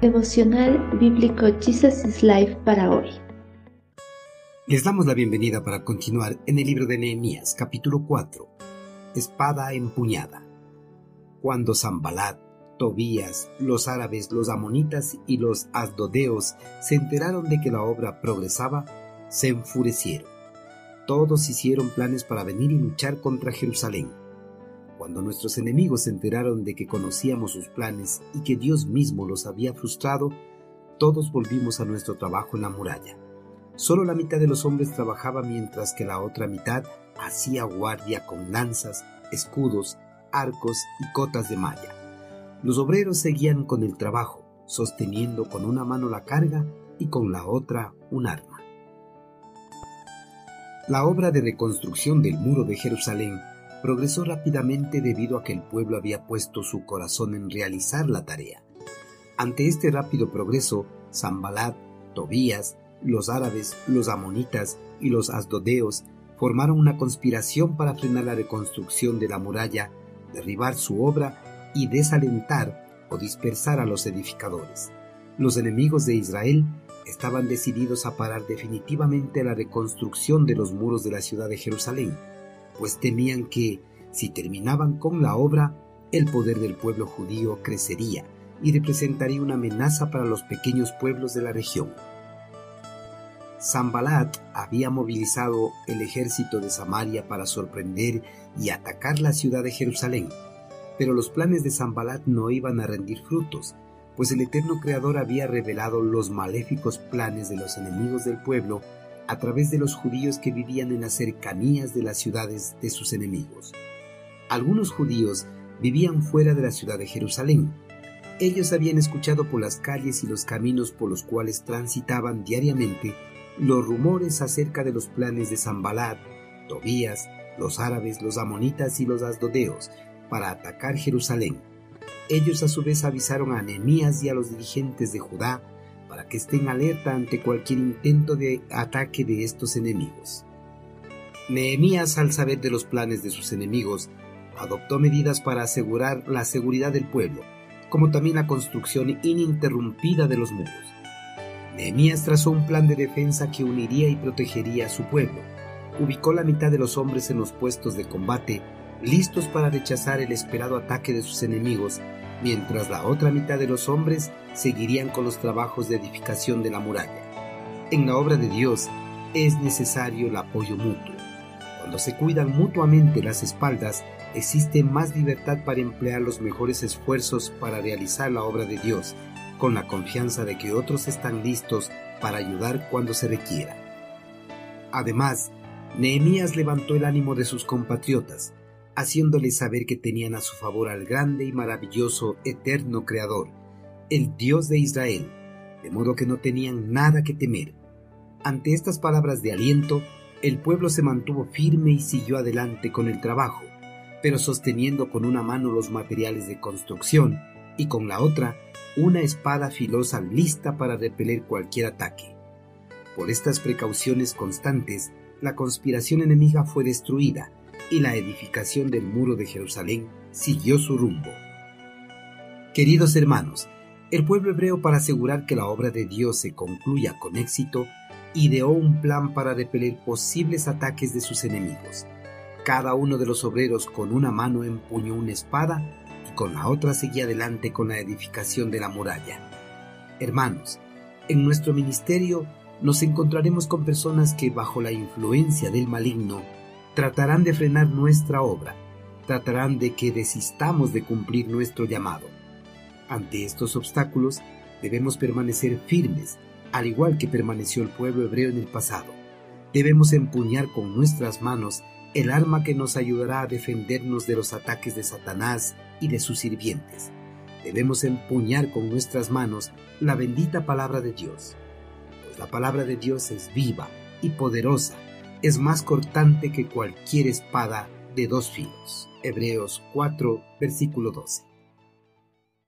Devocional Bíblico Jesus is Life para hoy. Les damos la bienvenida para continuar en el libro de Nehemías, capítulo 4, Espada empuñada. Cuando Zambalat, Tobías, los árabes, los amonitas y los asdodeos se enteraron de que la obra progresaba, se enfurecieron. Todos hicieron planes para venir y luchar contra Jerusalén cuando nuestros enemigos se enteraron de que conocíamos sus planes y que Dios mismo los había frustrado, todos volvimos a nuestro trabajo en la muralla. Solo la mitad de los hombres trabajaba mientras que la otra mitad hacía guardia con lanzas, escudos, arcos y cotas de malla. Los obreros seguían con el trabajo, sosteniendo con una mano la carga y con la otra un arma. La obra de reconstrucción del muro de Jerusalén progresó rápidamente debido a que el pueblo había puesto su corazón en realizar la tarea. Ante este rápido progreso, Zambalat, Tobías, los árabes, los amonitas y los asdodeos formaron una conspiración para frenar la reconstrucción de la muralla, derribar su obra y desalentar o dispersar a los edificadores. Los enemigos de Israel estaban decididos a parar definitivamente la reconstrucción de los muros de la ciudad de Jerusalén pues temían que, si terminaban con la obra, el poder del pueblo judío crecería y representaría una amenaza para los pequeños pueblos de la región. Zambalat había movilizado el ejército de Samaria para sorprender y atacar la ciudad de Jerusalén, pero los planes de Zambalat no iban a rendir frutos, pues el eterno Creador había revelado los maléficos planes de los enemigos del pueblo a través de los judíos que vivían en las cercanías de las ciudades de sus enemigos. Algunos judíos vivían fuera de la ciudad de Jerusalén. Ellos habían escuchado por las calles y los caminos por los cuales transitaban diariamente los rumores acerca de los planes de Zambalat, Tobías, los árabes, los amonitas y los asdodeos para atacar Jerusalén. Ellos a su vez avisaron a Nehemías y a los dirigentes de Judá para que estén alerta ante cualquier intento de ataque de estos enemigos. Nehemías, al saber de los planes de sus enemigos, adoptó medidas para asegurar la seguridad del pueblo, como también la construcción ininterrumpida de los muros. Nehemías trazó un plan de defensa que uniría y protegería a su pueblo. Ubicó la mitad de los hombres en los puestos de combate, listos para rechazar el esperado ataque de sus enemigos mientras la otra mitad de los hombres seguirían con los trabajos de edificación de la muralla. En la obra de Dios es necesario el apoyo mutuo. Cuando se cuidan mutuamente las espaldas, existe más libertad para emplear los mejores esfuerzos para realizar la obra de Dios, con la confianza de que otros están listos para ayudar cuando se requiera. Además, Nehemías levantó el ánimo de sus compatriotas, haciéndoles saber que tenían a su favor al grande y maravilloso eterno Creador, el Dios de Israel, de modo que no tenían nada que temer. Ante estas palabras de aliento, el pueblo se mantuvo firme y siguió adelante con el trabajo, pero sosteniendo con una mano los materiales de construcción y con la otra una espada filosa lista para repeler cualquier ataque. Por estas precauciones constantes, la conspiración enemiga fue destruida y la edificación del muro de Jerusalén siguió su rumbo. Queridos hermanos, el pueblo hebreo para asegurar que la obra de Dios se concluya con éxito, ideó un plan para repeler posibles ataques de sus enemigos. Cada uno de los obreros con una mano empuñó una espada y con la otra seguía adelante con la edificación de la muralla. Hermanos, en nuestro ministerio nos encontraremos con personas que bajo la influencia del maligno tratarán de frenar nuestra obra, tratarán de que desistamos de cumplir nuestro llamado. Ante estos obstáculos debemos permanecer firmes, al igual que permaneció el pueblo hebreo en el pasado. Debemos empuñar con nuestras manos el arma que nos ayudará a defendernos de los ataques de Satanás y de sus sirvientes. Debemos empuñar con nuestras manos la bendita palabra de Dios, pues la palabra de Dios es viva y poderosa es más cortante que cualquier espada de dos filos. Hebreos 4, versículo 12.